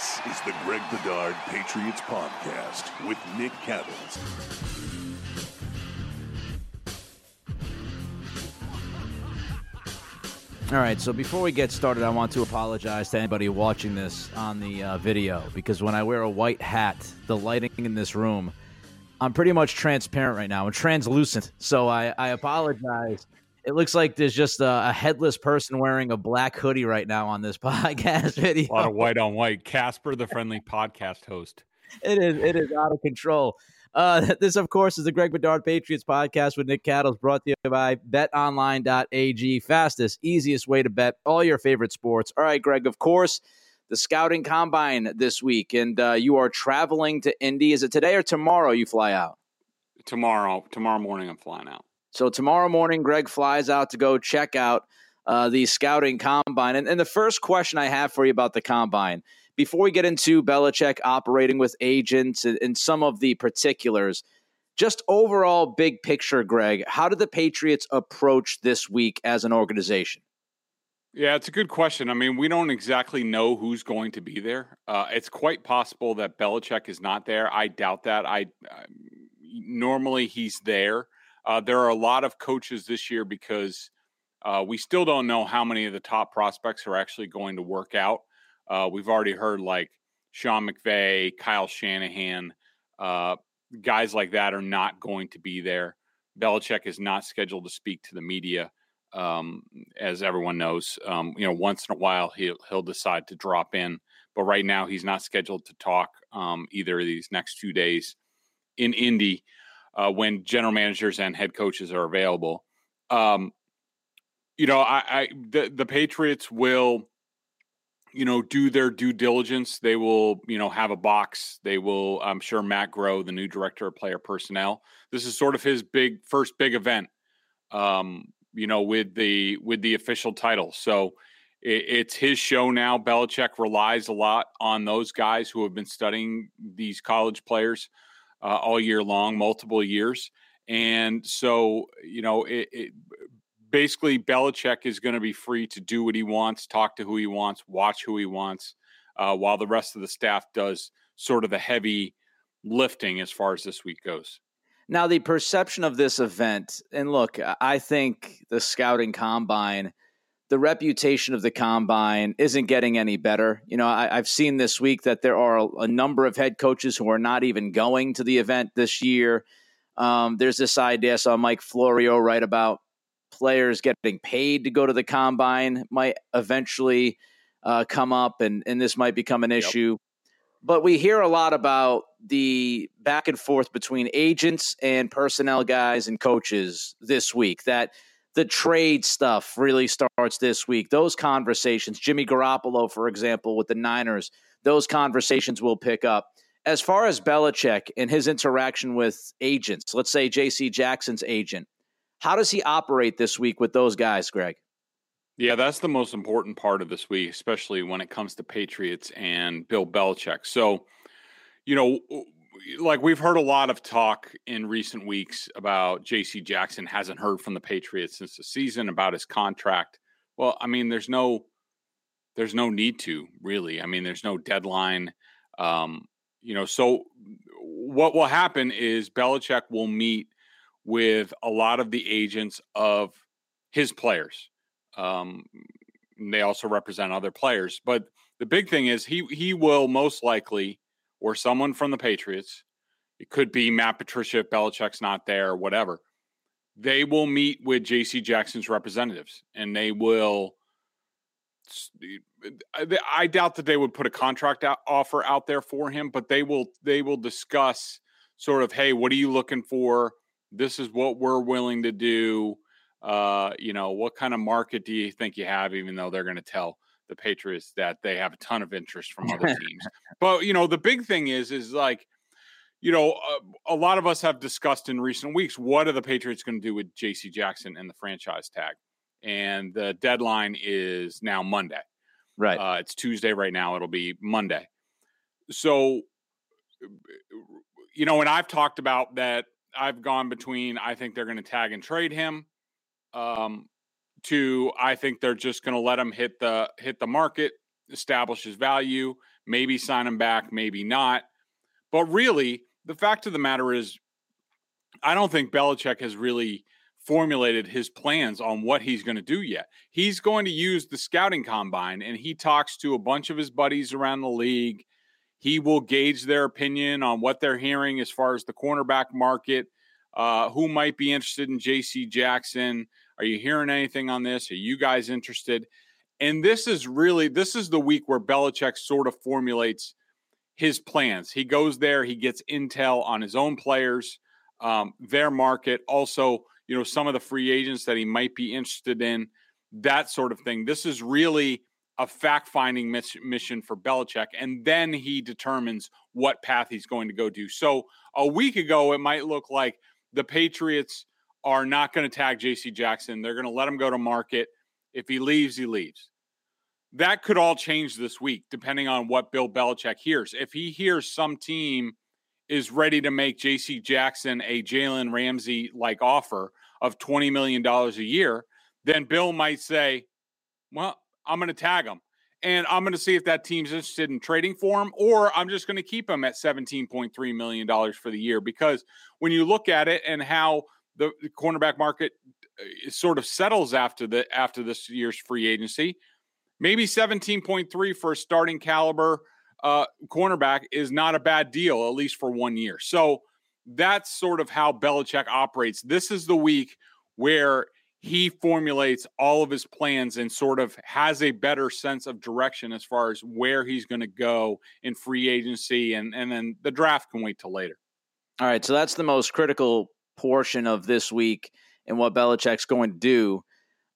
This is the Greg Bedard Patriots Podcast with Nick Cattles. All right, so before we get started, I want to apologize to anybody watching this on the uh, video because when I wear a white hat, the lighting in this room, I'm pretty much transparent right now. I'm translucent, so I, I apologize. It looks like there's just a, a, headless person wearing a black hoodie right now on this podcast video. A lot of white on white. Casper, the friendly podcast host. It is. It is out of control. Uh, this, of course, is the Greg Bedard Patriots podcast with Nick Cattles, brought to you by BetOnline.ag. Fastest, easiest way to bet all your favorite sports. All right, Greg. Of course, the scouting combine this week, and uh, you are traveling to Indy. Is it today or tomorrow? You fly out tomorrow. Tomorrow morning, I'm flying out. So tomorrow morning, Greg flies out to go check out uh, the scouting combine. And, and the first question I have for you about the combine before we get into Belichick operating with agents and, and some of the particulars, just overall big picture, Greg, how did the Patriots approach this week as an organization? Yeah, it's a good question. I mean, we don't exactly know who's going to be there. Uh, it's quite possible that Belichick is not there. I doubt that. I uh, normally he's there. Uh, there are a lot of coaches this year because uh, we still don't know how many of the top prospects are actually going to work out. Uh, we've already heard like Sean McVay, Kyle Shanahan, uh, guys like that are not going to be there. Belichick is not scheduled to speak to the media, um, as everyone knows. Um, you know, once in a while he'll he'll decide to drop in, but right now he's not scheduled to talk um, either of these next two days in Indy uh, when general managers and head coaches are available. Um, you know, I, I the, the Patriots will you know, do their due diligence. They will, you know, have a box. They will, I'm sure Matt Groh, the new director of player personnel. This is sort of his big first big event. Um, you know, with the with the official title. So it, it's his show now. Belichick relies a lot on those guys who have been studying these college players uh, all year long, multiple years. And so, you know, it, it, basically Belichick is going to be free to do what he wants, talk to who he wants, watch who he wants, uh, while the rest of the staff does sort of the heavy lifting as far as this week goes. Now, the perception of this event, and look, I think the scouting combine, the reputation of the combine isn't getting any better. You know, I, have seen this week that there are a, number of head coaches who are not even going to the event this year. Um, there's this idea, I saw Mike Florio write about players getting paid to go to the combine might eventually uh, come up, and, and this might become an issue. Yep. But we hear a lot about the back and forth between agents and personnel guys and coaches this week. That the trade stuff really starts this week. Those conversations, Jimmy Garoppolo, for example, with the Niners, those conversations will pick up. As far as Belichick and his interaction with agents, let's say J.C. Jackson's agent, how does he operate this week with those guys, Greg? Yeah, that's the most important part of this week, especially when it comes to Patriots and Bill Belichick. So, you know, like we've heard a lot of talk in recent weeks about JC Jackson hasn't heard from the Patriots since the season about his contract. Well, I mean, there's no there's no need to really. I mean, there's no deadline. Um, you know, so what will happen is Belichick will meet with a lot of the agents of his players. Um, they also represent other players, but the big thing is he he will most likely, or someone from the Patriots, it could be Matt Patricia if Belichick's not there, or whatever. They will meet with J.C. Jackson's representatives, and they will. I doubt that they would put a contract out, offer out there for him, but they will. They will discuss sort of, hey, what are you looking for? this is what we're willing to do. Uh, you know, what kind of market do you think you have, even though they're going to tell the Patriots that they have a ton of interest from other teams. but you know, the big thing is is like you know, a, a, lot of us have discussed in recent weeks what are the Patriots going to do with J.C. Jackson and the franchise tag, and the deadline is now Monday. Right. Uh, it's Tuesday right now. It'll be Monday. So, you know, and I've talked about that. I've gone between I think they're going to tag and trade him, um, to I think they're just going to let him hit the hit the market, establish his value, maybe sign him back, maybe not. But really, the fact of the matter is, I don't think Belichick has really formulated his plans on what he's going to do yet. He's going to use the scouting combine and he talks to a bunch of his buddies around the league. He will gauge their opinion on what they're hearing as far as the cornerback market, uh, who might be interested in JC Jackson. Are you hearing anything on this? Are you guys interested? And this is really this is the week where Belichick sort of formulates his plans. He goes there, he gets intel on his own players, um, their market, also, you know, some of the free agents that he might be interested in, that sort of thing. This is really a fact finding mission for Belichick. And then he determines what path he's going to go do. So a week ago, it might look like the Patriots are not going to tag JC Jackson. They're going to let him go to market. If he leaves, he leaves that could all change this week, depending on what Bill Belichick hears. If he hears some team is ready to make J.C. Jackson a Jalen Ramsey like offer of $20 million a year, then Bill might say, Well, I'm going to tag him. And I'm going to see if that team's interested in trading for him, or I'm just going to keep him at $17.3 million for the year. Because when you look at it and how the cornerback market uh, sort of settles after the after this year's free agency, maybe 17.3 for a starting caliber uh, cornerback is not a bad deal, at least for one year. So that's sort of how Belichick operates. This is the week where he formulates all of his plans and sort of has a better sense of direction as far as where he's going to go in free agency and and then the draft can wait till later. All right, so that's the most critical portion of this week and what Belichick's going to do.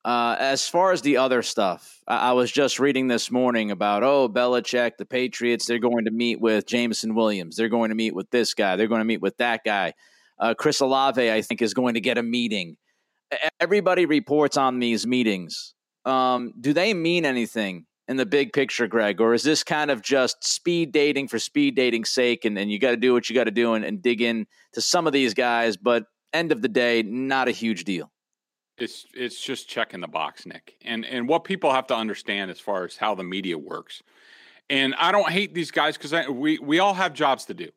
Uh, as far as the other stuff, I-, I, was just reading this morning about oh Belichick, the Patriots, they're going to meet with Jameson Williams, they're going to meet with this guy, they're going to meet with that guy. Uh, Chris Olave, I think, is going to get a meeting. Everybody reports on these meetings. Um, do they mean anything in the big picture, Greg, or is this kind of just speed dating for speed dating's sake, and, and you got to do what you got to do and, and dig in to some of these guys, but end of the day, not a huge deal it's it's just checking the box, Nick. And and what people have to understand as far as how the media works. And I don't hate these guys because we we all have jobs to do.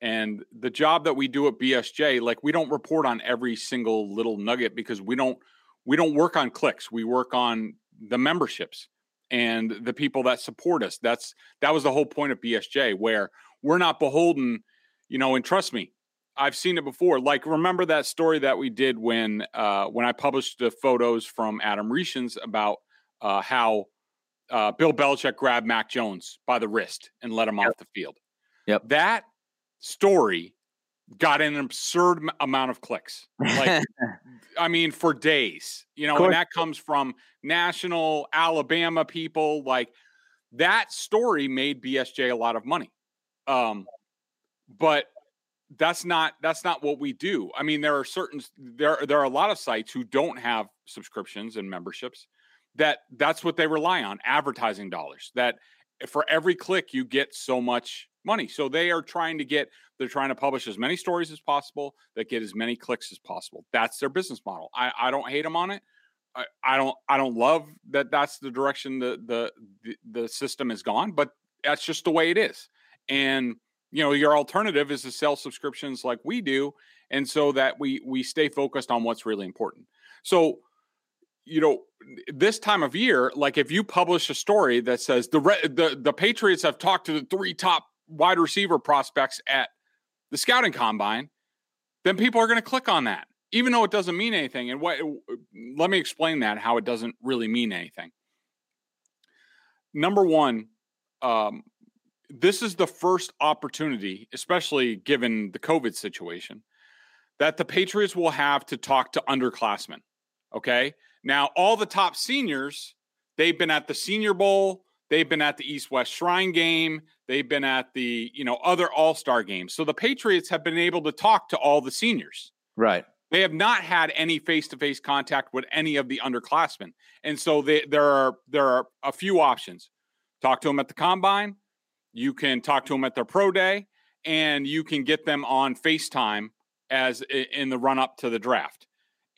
And the job that we do at BSJ, like we don't report on every single little nugget because we don't we don't work on clicks. We work on the memberships and the people that support us. That's that was the whole point of BSJ, where we're not beholden, you know, and trust me, I've seen it before. Like, remember that story that we did when uh, when I published the photos from Adam Richins about uh, how uh, Bill Belichick grabbed Mac Jones by the wrist and let him yep. off the field. Yep. That story got an absurd amount of clicks. Like, I mean, for days, you know, and that comes from national Alabama people. Like, that story made BSJ a lot of money. Um, but that's not that's not what we do. I mean, there are certain there there are a lot of sites who don't have subscriptions and memberships that that's what they rely on advertising dollars that for every click you get so much money. So they are trying to get they're trying to publish as many stories as possible that get as many clicks as possible. That's their business model. I, I don't hate them on it. I, I don't i don't love that that's the direction the, the the the system has gone but that's just the way it is. And you know your alternative is to sell subscriptions like we do and so that we we stay focused on what's really important. So you know this time of year like if you publish a story that says the the the patriots have talked to the three top wide receiver prospects at the scouting combine then people are going to click on that even though it doesn't mean anything and what let me explain that how it doesn't really mean anything. Number one um, this is the first opportunity, especially given the COVID situation, that the Patriots will have to talk to underclassmen. Okay. Now, all the top seniors, they've been at the Senior Bowl, They've been at the East West Shrine game. They've been at the, you know, other all-star games. So the Patriots have been able to talk to all the seniors. Right. They have not had any face-to-face contact with any of the underclassmen. And so they, there are there are a few options. Talk to them at the combine. You can talk to them at their pro day and you can get them on FaceTime as in the run up to the draft.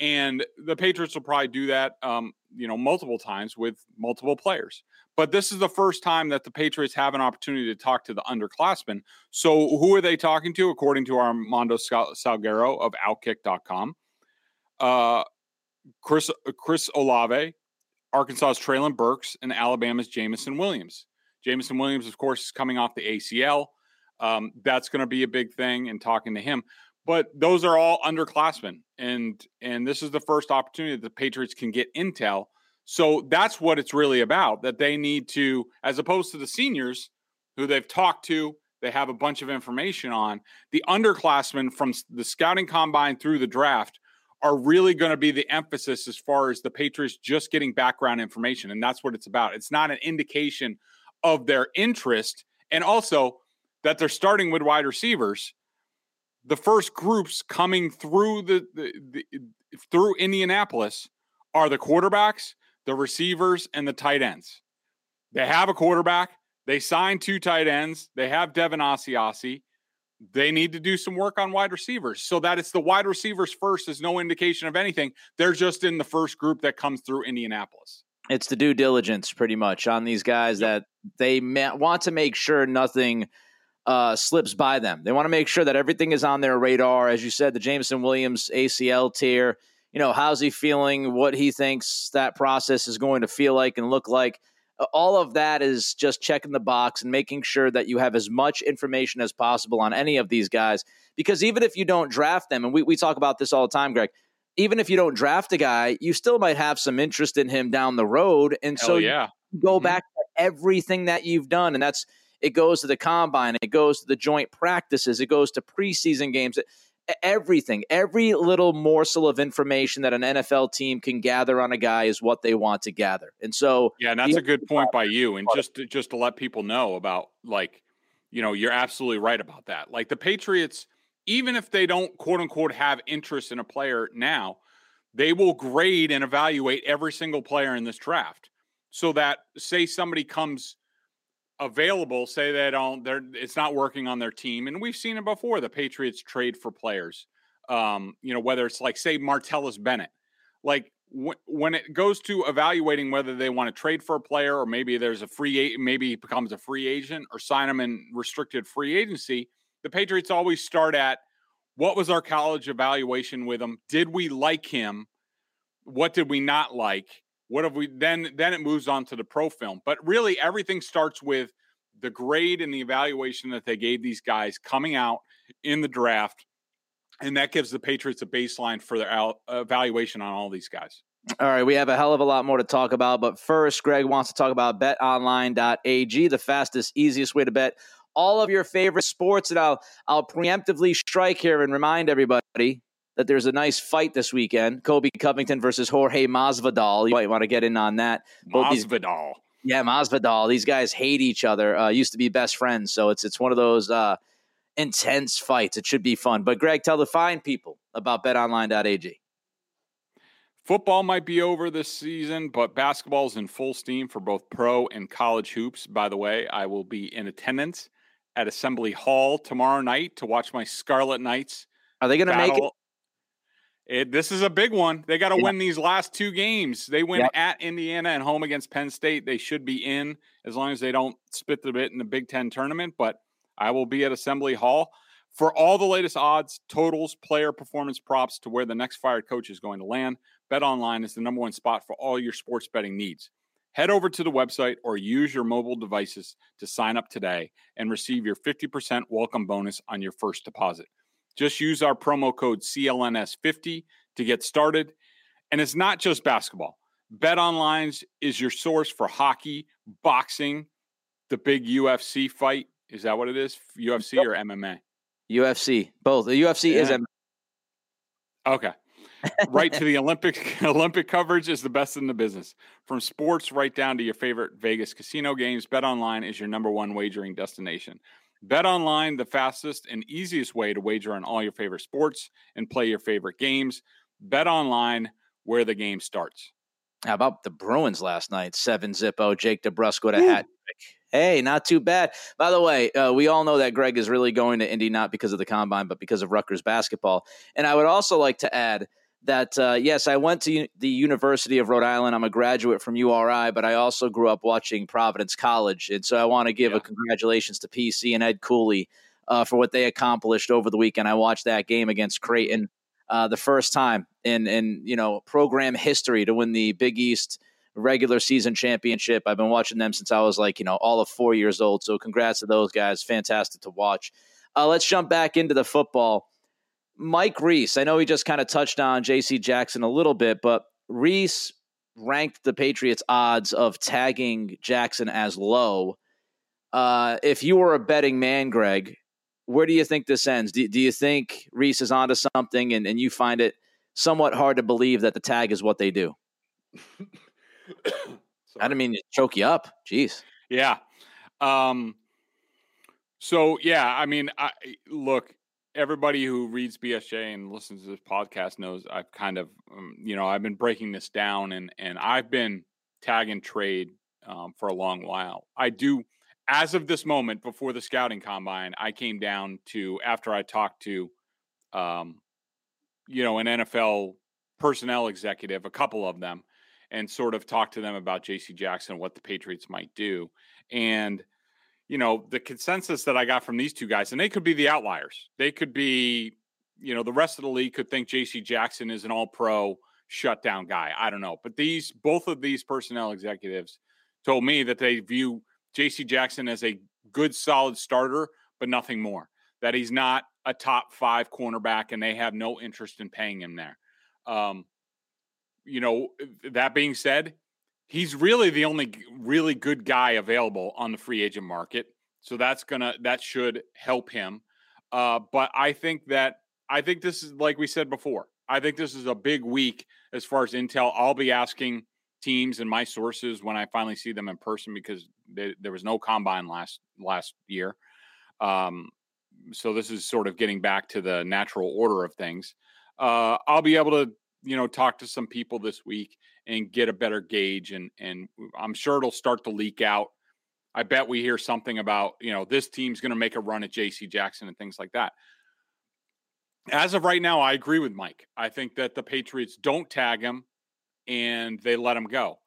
And the Patriots will probably do that, um, you know, multiple times with multiple players. But this is the first time that the Patriots have an opportunity to talk to the underclassmen. So who are they talking to? According to Armando Salguero of Outkick.com, uh, Chris Chris Olave, Arkansas's Treylon Burks, and Alabama's Jameson Williams. Jameson Williams, of course, is coming off the ACL. Um, that's going to be a big thing. And talking to him, but those are all underclassmen, and and this is the first opportunity that the Patriots can get intel. So that's what it's really about. That they need to, as opposed to the seniors who they've talked to, they have a bunch of information on. The underclassmen from the scouting combine through the draft are really going to be the emphasis as far as the Patriots just getting background information. And that's what it's about. It's not an indication of their interest. And also that they're starting with wide receivers the first groups coming through the, the, the, through Indianapolis are the quarterbacks, the receivers, and the tight ends. They have a quarterback. They signed two tight ends. They have Devin Asiasi. They need to do some work on wide receivers. So that it's the wide receivers first is no indication of anything. They're just in the first group that comes through Indianapolis. It's the due diligence pretty much on these guys yep. that they want to make sure nothing – uh, slips by them. They want to make sure that everything is on their radar. As you said, the Jameson Williams ACL tear, you know, how's he feeling? What he thinks that process is going to feel like and look like. All of that is just checking the box and making sure that you have as much information as possible on any of these guys. Because even if you don't draft them, and we, we talk about this all the time, Greg, even if you don't draft a guy, you still might have some interest in him down the road. And Hell so yeah. go mm-hmm. back to everything that you've done. And that's it goes to the combine, it goes to the joint practices, it goes to preseason games. Everything, every little morsel of information that an NFL team can gather on a guy is what they want to gather. And so, yeah, and that's a good point by you. And just to, just to let people know about, like, you know, you're absolutely right about that. Like the Patriots, even if they don't quote unquote have interest in a player now, they will grade and evaluate every single player in this draft. So that say somebody comes available say they don't they're it's not working on their team and we've seen it before the patriots trade for players um you know whether it's like say martellus bennett like w- when it goes to evaluating whether they want to trade for a player or maybe there's a free maybe he becomes a free agent or sign him in restricted free agency the patriots always start at what was our college evaluation with him did we like him what did we not like what have we then? Then it moves on to the pro film. But really, everything starts with the grade and the evaluation that they gave these guys coming out in the draft, and that gives the Patriots a baseline for their al- evaluation on all these guys. All right, we have a hell of a lot more to talk about, but first, Greg wants to talk about betonline.ag, the fastest, easiest way to bet all of your favorite sports. And I'll I'll preemptively strike here and remind everybody that there's a nice fight this weekend. Colby Covington versus Jorge Masvidal. You might want to get in on that. Masvidal. yeah, Masvidal. These guys hate each other. Uh, used to be best friends, so it's it's one of those uh, intense fights. It should be fun. But Greg, tell the fine people about BetOnline.ag. Football might be over this season, but basketball is in full steam for both pro and college hoops. By the way, I will be in attendance at Assembly Hall tomorrow night to watch my Scarlet Knights. Are they going to make it? It, this is a big one. They got to yeah. win these last two games. They win yep. at Indiana and home against Penn State. They should be in as long as they don't spit the bit in the Big Ten tournament. But I will be at Assembly Hall for all the latest odds, totals, player performance props to where the next fired coach is going to land. Bet Online is the number one spot for all your sports betting needs. Head over to the website or use your mobile devices to sign up today and receive your 50% welcome bonus on your first deposit. Just use our promo code CLNS50 to get started. And it's not just basketball. Bet Online is your source for hockey, boxing, the big UFC fight. Is that what it is? UFC or MMA? UFC, both. The UFC yeah. is MMA. Okay. Right to the Olympic Olympic coverage is the best in the business. From sports right down to your favorite Vegas casino games, BetOnline is your number one wagering destination. BetOnline, the fastest and easiest way to wager on all your favorite sports and play your favorite games. BetOnline, where the game starts. How about the Bruins last night? Seven zippo. Jake DeBrusk with a hat trick. Hey, not too bad. By the way, uh, we all know that Greg is really going to Indy not because of the combine, but because of Rutgers basketball. And I would also like to add that uh, yes, I went to the University of Rhode Island. I'm a graduate from URI, but I also grew up watching Providence College, and so I want to give yeah. a congratulations to PC and Ed Cooley uh, for what they accomplished over the weekend. I watched that game against Creighton uh, the first time in in you know program history to win the Big East regular season championship. I've been watching them since I was like, you know, all of four years old. So congrats to those guys. Fantastic to watch. Uh, let's jump back into the football. Mike Reiss, I know he just kind of touched on J.C. Jackson a little bit, but Reiss ranked the Patriots' odds of tagging Jackson as low. Uh, if you were a betting man, Greg, where do you think this ends? Do, do you think Reiss is onto something and, and you find it somewhat hard to believe that the tag is what they do? I didn't mean to choke you up. Jeez. Yeah. Um, so yeah, I mean, I look, everybody who reads BSJ and listens to this podcast knows I've kind of, um, you know, I've been breaking this down and and I've been tag and trade um, for a long while. I do, as of this moment, before the scouting combine, I came down to after I talked to, um, you know, an NFL personnel executive, a couple of them, and sort of talk to them about J.C. Jackson, what the Patriots might do, and you know the consensus that I got from these two guys, and they could be the outliers. They could be, you know, the rest of the league could think J.C. Jackson is an All-Pro shutdown guy. I don't know, but these both of these personnel executives told me that they view J.C. Jackson as a good, solid starter, but nothing more. That he's not a top five cornerback, and they have no interest in paying him there. Um, you know, that being said, he's really the only really good guy available on the free agent market. So that's gonna that should help him. Uh, but I think that I think this is like we said before. I think this is a big week as far as intel. I'll be asking teams and my sources when I finally see them in person because they, there was no combine last last year. Um, so this is sort of getting back to the natural order of things. Uh, I'll be able to you know talk to some people this week and get a better gauge and and I'm sure it'll start to leak out. I bet we hear something about, you know, this team's going to make a run at JC Jackson and things like that. As of right now, I agree with Mike. I think that the Patriots don't tag him and they let him go.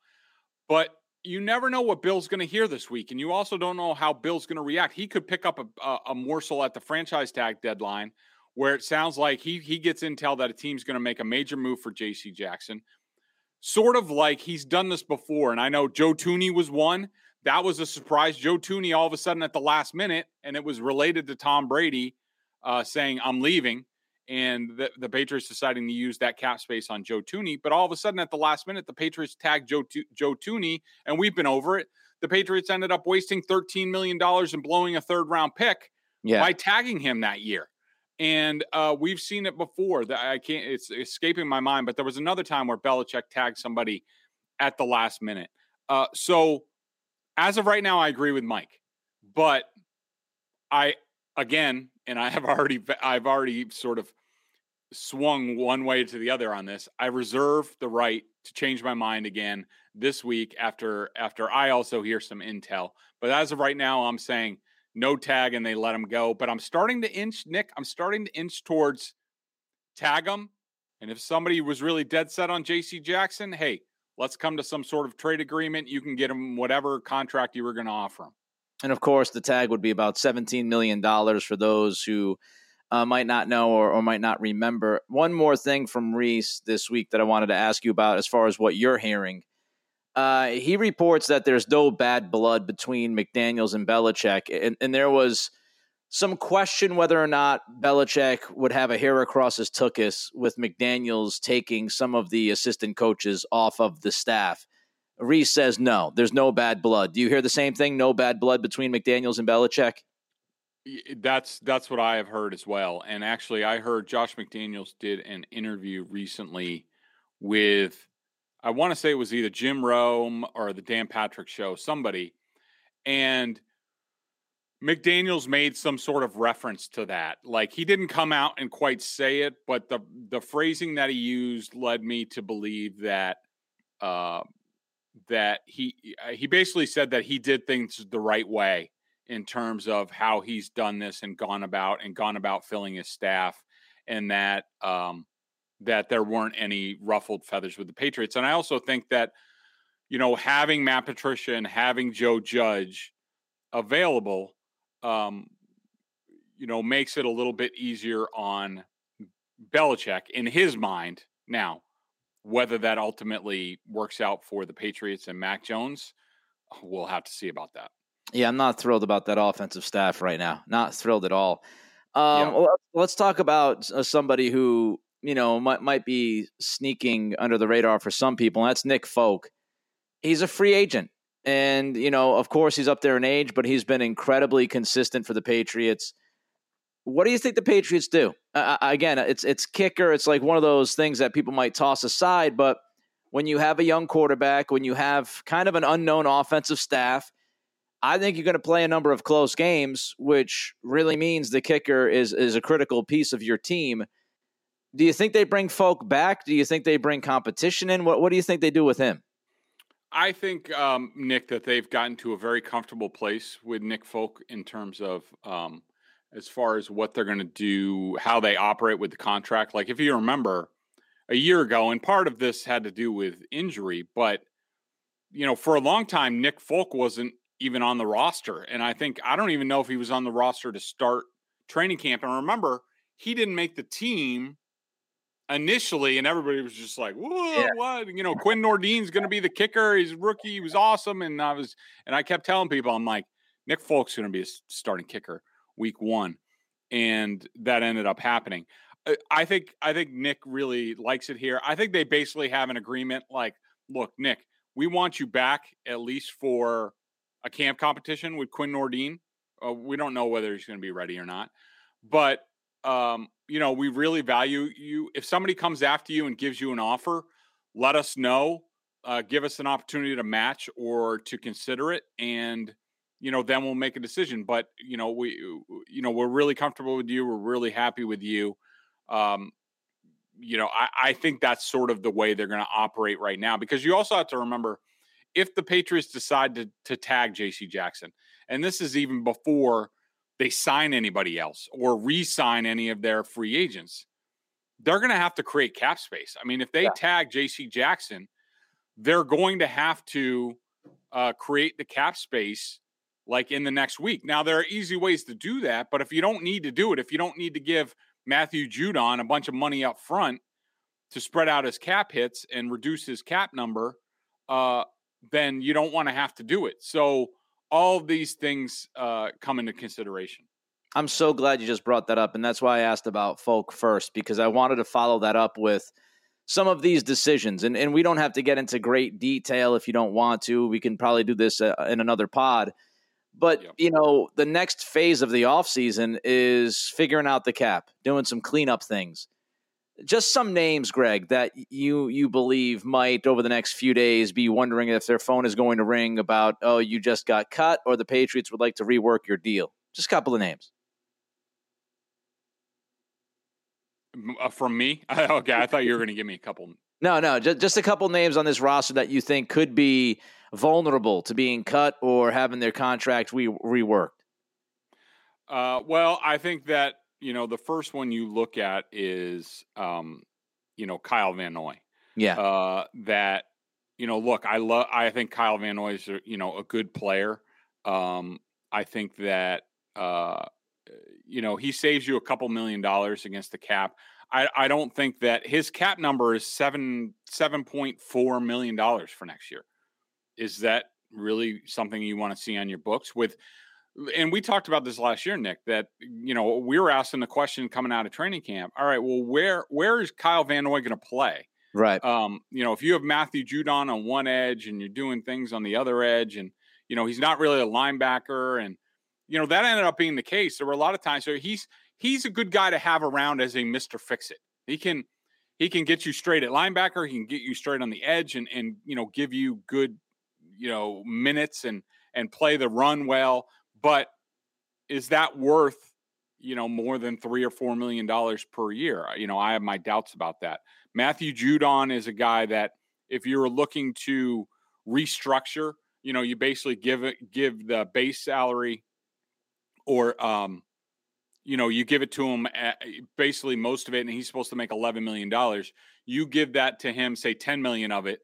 But you never know what Bill's going to hear this week. And you also don't know how Bill's going to react. He could pick up a, a, a morsel at the franchise tag deadline where it sounds like he he gets intel that a team's going to make a major move for J.C. Jackson, sort of like he's done this before. And I know Joe Thuney was one. That was a surprise. Joe Thuney all of a sudden at the last minute, and it was related to Tom Brady uh, saying I'm leaving, and the, the Patriots deciding to use that cap space on Joe Thuney. But all of a sudden at the last minute, the Patriots tagged Joe Joe Thuney, and we've been over it. The Patriots ended up wasting 13 million dollars and blowing a third round pick yeah. by tagging him that year. And uh, we've seen it before. That I can't. It's escaping my mind. But there was another time where Belichick tagged somebody at the last minute. Uh, so as of right now, I agree with Mike. But I again, and I have already, I've already sort of swung one way to the other on this. I reserve the right to change my mind again this week after after I also hear some intel. But as of right now, I'm saying no tag and they let him go. But I'm starting to inch, Nick, I'm starting to inch towards tag him. And if somebody was really dead set on JC Jackson, hey, let's come to some sort of trade agreement. You can get him whatever contract you were going to offer him. And of course, the tag would be about $17 million for those who uh, might not know or, or, might not remember. One more thing from Reiss this week that I wanted to ask you about as far as what you're hearing. Uh, he reports that there's no bad blood between McDaniels and Belichick, and, and there was some question whether or not Belichick would have a hair across his tuchus with McDaniels taking some of the assistant coaches off of the staff. Reiss says no, there's no bad blood. Do you hear the same thing? No bad blood between McDaniels and Belichick? That's that's what I have heard as well. And actually, I heard Josh McDaniels did an interview recently with, I want to say it was either Jim Rome or the Dan Patrick Show, somebody, and McDaniels made some sort of reference to that. Like he didn't come out and quite say it, but the the phrasing that he used led me to believe that uh, that he uh, he basically said that he did things the right way in terms of how he's done this and gone about and gone about filling his staff, and that um, that there weren't any ruffled feathers with the Patriots. And I also think that you know having Matt Patricia and having Joe Judge available um, you know, makes it a little bit easier on Belichick in his mind. Now, whether that ultimately works out for the Patriots and Mac Jones, we'll have to see about that. Yeah, I'm not thrilled about that offensive staff right now. Not thrilled at all. Um, yeah. Let's talk about uh, somebody who you know might might be sneaking under the radar for some people, and that's Nick Folk. He's a free agent. And, you know, of course, he's up there in age, but he's been incredibly consistent for the Patriots. What do you think the Patriots do? Uh, again, it's it's kicker. It's like one of those things that people might toss aside. But when you have a young quarterback, when you have kind of an unknown offensive staff, I think you're going to play a number of close games, which really means the kicker is is a critical piece of your team. Do you think they bring Folk back? Do you think they bring competition in? What What do you think they do with him? I think um, Nick that they've gotten to a very comfortable place with Nick Folk in terms of um, as far as what they're going to do, how they operate with the contract. Like if you remember a year ago, and part of this had to do with injury, but you know for a long time Nick Folk wasn't even on the roster, and I think I don't even know if he was on the roster to start training camp. And remember, he didn't make the team initially, and everybody was just like, "Whoa, yeah. what?" You know, Quinn Nordin's going to be the kicker. He's a rookie. He was awesome, and I was, and I kept telling people, I'm like, Nick Folk's going to be a starting kicker week one, and that ended up happening. I think I think Nick really likes it here. I think they basically have an agreement. Like, look, Nick, we want you back at least for a camp competition with Quinn Nordin. Uh, we don't know whether he's going to be ready or not, but um, you know, we really value you. If somebody comes after you and gives you an offer, let us know. Uh, give us an opportunity to match or to consider it, and you know, then we'll make a decision. But you know, we, you know, we're really comfortable with you. We're really happy with you. Um, you know, I, I think that's sort of the way they're going to operate right now because you also have to remember if the Patriots decide to to tag J.C. Jackson, and this is even before they sign anybody else or re-sign any of their free agents, they're going to have to create cap space. I mean, if they yeah. tag J.C. Jackson, they're going to have to uh, create the cap space like in the next week. Now, there are easy ways to do that, but if you don't need to do it, if you don't need to give Matthew Judon a bunch of money up front to spread out his cap hits and reduce his cap number, uh, then you don't want to have to do it. So all these things uh, come into consideration. I'm so glad you just brought that up. And that's why I asked about Folk first, because I wanted to follow that up with some of these decisions. And, and we don't have to get into great detail if you don't want to. We can probably do this uh, in another pod. But, yep. you know, the next phase of the offseason is figuring out the cap, doing some cleanup things just some names, Greg, that you you believe might over the next few days be wondering if their phone is going to ring about oh you just got cut or the Patriots would like to rework your deal. Just a couple of names. Uh, from me, okay. I thought you were going to give me a couple. No, no, just just a couple names on this roster that you think could be vulnerable to being cut or having their contract re- reworked. Uh, well, I think that you know, the first one you look at is, um, you know, Kyle Van Noy. Yeah. Uh, that, you know, look, I love, I think Kyle Van Noy is, you know, a good player. Um, I think that, uh, you know, he saves you a couple million dollars against the cap. I, I don't think that his cap number is seven seven point four million dollars for next year. Is that really something you want to see on your books with and we talked about this last year, Nick, that you know we were asking the question coming out of training camp. All right, well, where where is Kyle Van Noy going to play? Right. Um, you know, if you have Matthew Judon on one edge and you're doing things on the other edge, and you know he's not really a linebacker, and you know, that ended up being the case. There were a lot of times where he's he's a good guy to have around as a Mr. Fix It. He can he can get you straight at linebacker, he can get you straight on the edge and and you know, give you good, you know, minutes and and play the run well, but is that worth you know more than three or four million dollars per year? You know i have my doubts about that. Matthew judon is a guy that if you're looking to restructure you know you basically give it give the base salary or um you know you give it to him at, basically most of it and he's supposed to make 11 million dollars you give that to him say 10 million of it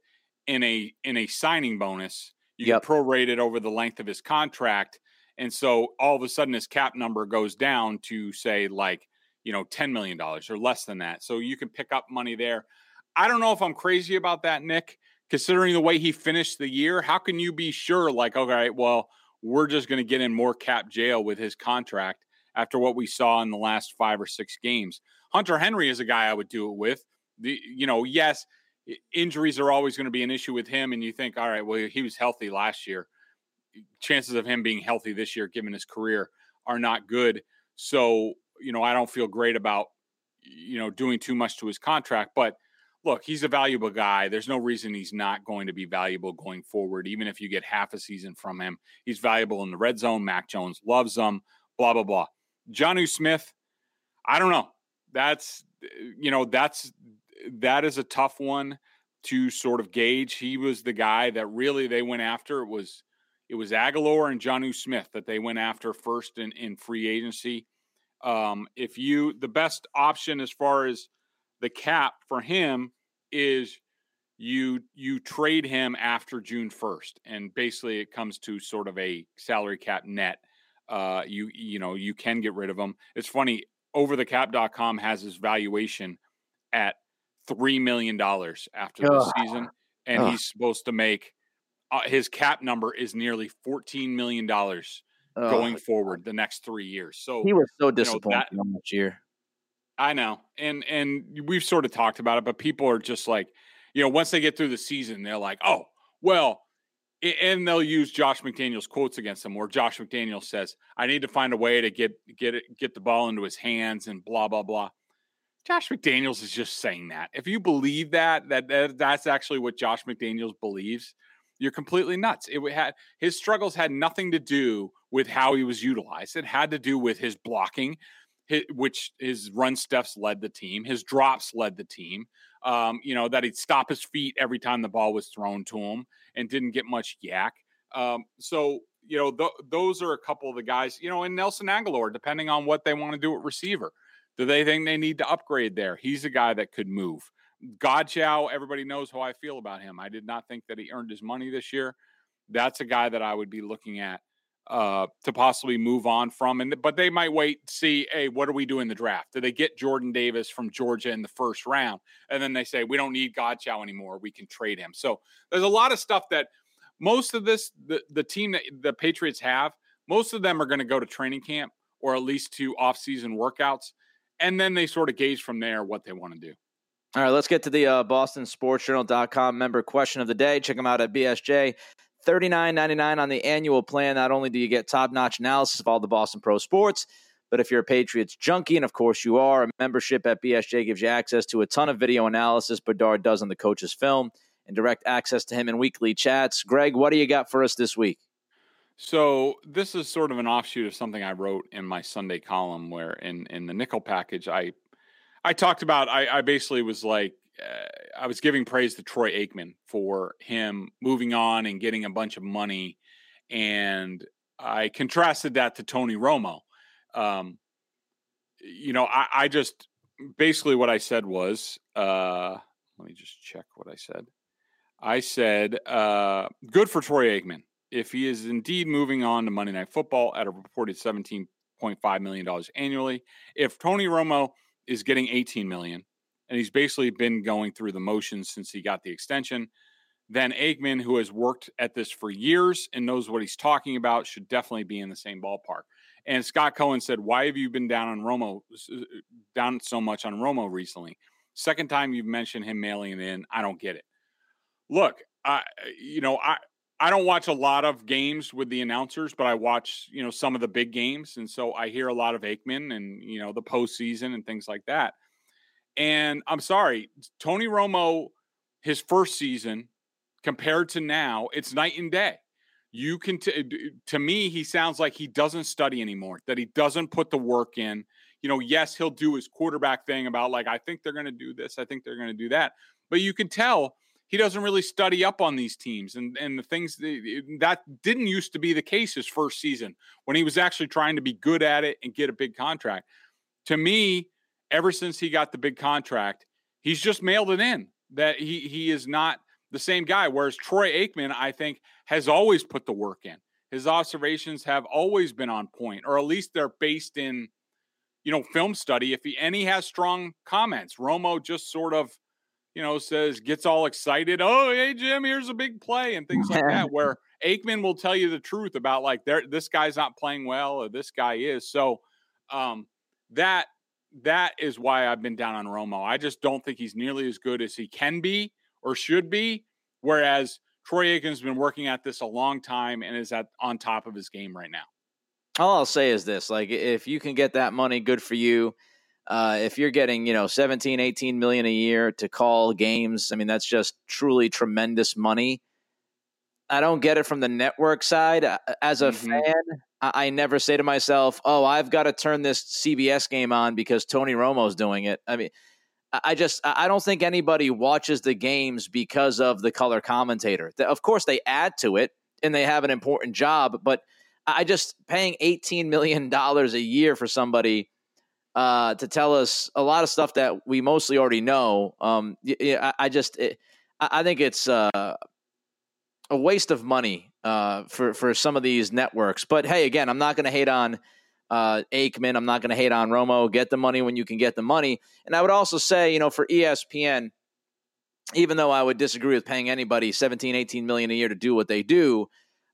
in a in a signing bonus. You yep. can prorate it over the length of his contract and so all of a sudden his cap number goes down to say like you know 10 million dollars or less than that so you can pick up money there i don't know if i'm crazy about that nick considering the way he finished the year, how can you be sure, like, all right, well, we're just going to get in more cap jail with his contract after what we saw in the last five or six games? Hunter Henry is a guy I would do it with. The, you know, yes, injuries are always going to be an issue with him, and you think, all right, well, he was healthy last year. Chances of him being healthy this year, given his career, are not good. So, you know, I don't feel great about, you know, doing too much to his contract, but look, he's a valuable guy. There's no reason he's not going to be valuable going forward, even if you get half a season from him. He's valuable in the red zone. Mac Jones loves him, blah, blah, blah. Jonnu Smith, I don't know. That's, you know, that's, that is a tough one to sort of gauge. He was the guy that really they went after. It was, it was Agholor and Jonnu Smith that they went after first in, in free agency. Um, if you, the best option as far as, the cap for him is you you trade him after June 1st and basically it comes to sort of a salary cap net uh you you know you can get rid of him it's funny overthecap.com has his valuation at 3 million dollars after the season and Ugh. he's supposed to make uh, his cap number is nearly 14 million dollars going forward the next 3 years so he was so disappointed you know, that, year I know, and and we've sort of talked about it, but people are just like, you know, once they get through the season, they're like, oh, well, and they'll use Josh McDaniels quotes against them, where Josh McDaniels says, "I need to find a way to get get it get the ball into his hands," and blah blah blah. Josh McDaniels is just saying that. If you believe that, that, that that's actually what Josh McDaniels believes, you're completely nuts. It had his struggles had nothing to do with how he was utilized. It had to do with his blocking, his, which his run steps led the team, his drops led the team. Um, you know that he'd stop his feet every time the ball was thrown to him and didn't get much YAC. Um, so you know th- those are a couple of the guys. You know, and Nelson Agholor, depending on what they want to do at receiver, do they think they need to upgrade there? He's a guy that could move. Godchaux, everybody knows how I feel about him. I did not think that he earned his money this year. That's a guy that I would be looking at uh, to possibly move on from. And but they might wait see, hey, what do we do in the draft? Do they get Jordan Davis from Georgia in the first round? And then they say, we don't need Godchaux anymore. We can trade him. So there's a lot of stuff that most of this, the, the team that the Patriots have, most of them are going to go to training camp or at least to off-season workouts. And then they sort of gauge from there what they want to do. All right, let's get to the uh, BostonSportsJournal.com member question of the day. Check them out at BSJ. $39.99 on the annual plan. Not only do you get top notch analysis of all the Boston Pro sports, but if you're a Patriots junkie, and of course you are, a membership at BSJ gives you access to a ton of video analysis Bedard does on the coach's film and direct access to him in weekly chats. Greg, what do you got for us this week? So this is sort of an offshoot of something I wrote in my Sunday column, where in in the nickel package, I I talked about I, I basically was like uh, I was giving praise to Troy Aikman for him moving on and getting a bunch of money, and I contrasted that to Tony Romo. Um, you know, I, I, just basically what I said was, uh, let me just check what I said. I said, uh, good for Troy Aikman if he is indeed moving on to Monday Night Football at a reported seventeen point five million dollars annually. If Tony Romo is getting eighteen million and he's basically been going through the motions since he got the extension. Then Aikman, who has worked at this for years and knows what he's talking about, should definitely be in the same ballpark. And Scott Cohen said, "Why have you been down on Romo, uh, down so much on Romo recently? Second time you've mentioned him mailing it in. I don't get it. Look, I, you know, I." I don't watch a lot of games with the announcers, but I watch, you know, some of the big games. And so I hear a lot of Aikman and, you know, the postseason and things like that. And I'm sorry, Tony Romo, his first season compared to now, it's night and day. You can, t- to me, he sounds like he doesn't study anymore, that he doesn't put the work in. You know, yes, he'll do his quarterback thing about like, I think they're going to do this, I think they're going to do that. But you can tell he doesn't really study up on these teams and, and the things that, eh, that didn't used to be the case his first season when he was actually trying to be good at it and get a big contract. To me, ever since he got the big contract, he's just mailed it in that he he is not the same guy. Whereas Troy Aikman, I think, has always put the work in. His observations have always been on point, or at least they're based in, you know, film study. If he and he has strong comments, Romo just sort of, you know, says gets all excited. Oh, hey Jim, here's a big play and things like that. Where Aikman will tell you the truth about like there this guy's not playing well or this guy is. So um, that that is why I've been down on Romo. I just don't think he's nearly as good as he can be or should be. Whereas Troy Aikman's been working at this a long time and is at on top of his game right now. All I'll say is this: like, if you can get that money, good for you. Uh, if you're getting, you know, 17, 18 million a year to call games, I mean, that's just truly tremendous money. I don't get it from the network side. As a mm-hmm. fan, I, I never say to myself, "Oh, I've got to turn this CBS game on because Tony Romo's doing it." I mean, I just I don't think anybody watches the games because of the color commentator. Of course, they add to it and they have an important job, but I just paying eighteen million dollars a year for somebody uh, to tell us a lot of stuff that we mostly already know. Um, I, I just it, I think it's uh, a waste of money uh, for for some of these networks. But hey, again, I'm not going to hate on uh, Aikman. I'm not going to hate on Romo. Get the money when you can get the money. And I would also say, you know, for ESPN, even though I would disagree with paying anybody 17, 18 million a year to do what they do,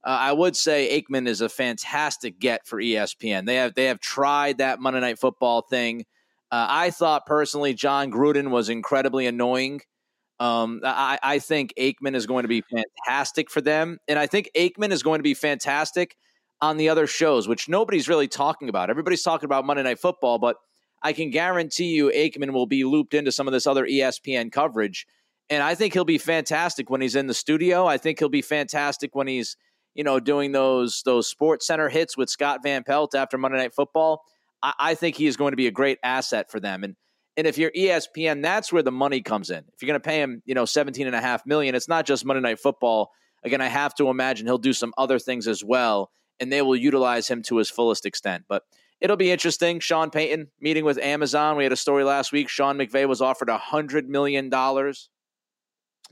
uh, I would say Aikman is a fantastic get for ESPN. They have they have tried that Monday Night Football thing. Uh, I thought personally Jon Gruden was incredibly annoying um, I, I think Aikman is going to be fantastic for them. And I think Aikman is going to be fantastic on the other shows, which nobody's really talking about. Everybody's talking about Monday Night Football, but I can guarantee you Aikman will be looped into some of this other ESPN coverage. And I think he'll be fantastic when he's in the studio. I think he'll be fantastic when he's, you know, doing those those Sports Center hits with Scott Van Pelt after Monday Night Football. I, I think he is going to be a great asset for them. And and if you're ESPN, that's where the money comes in. If you're going to pay him, you know, 17 and a half million, it's not just Monday Night Football. Again, I have to imagine he'll do some other things as well, and they will utilize him to his fullest extent. But it'll be interesting. Sean Payton meeting with Amazon. We had a story last week. Sean McVay was offered a hundred million dollars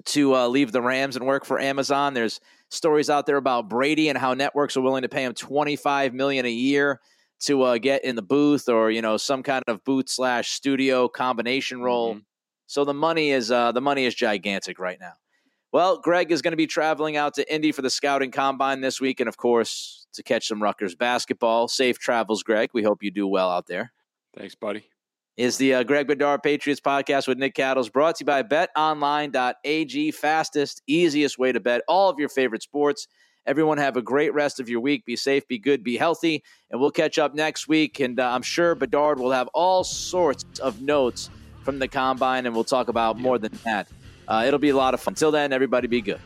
to uh, leave the Rams and work for Amazon. There's stories out there about Brady and how networks are willing to pay him 25 million a year to uh, get in the booth or you know some kind of booth slash studio combination role. Mm-hmm. So the money is uh, the money is gigantic right now. Well, Greg is going to be traveling out to Indy for the scouting combine this week, and of course to catch some Rutgers basketball. Safe travels, Greg. We hope you do well out there. Thanks, buddy. Is the uh, Greg Bedard Patriots podcast with Nick Cattles brought to you by BetOnline.ag, fastest, easiest way to bet all of your favorite sports. Everyone have a great rest of your week. Be safe, be good, be healthy, and we'll catch up next week. And uh, I'm sure Bedard will have all sorts of notes from the combine, and we'll talk about more than that. Uh, it'll be a lot of fun. Until then, everybody be good.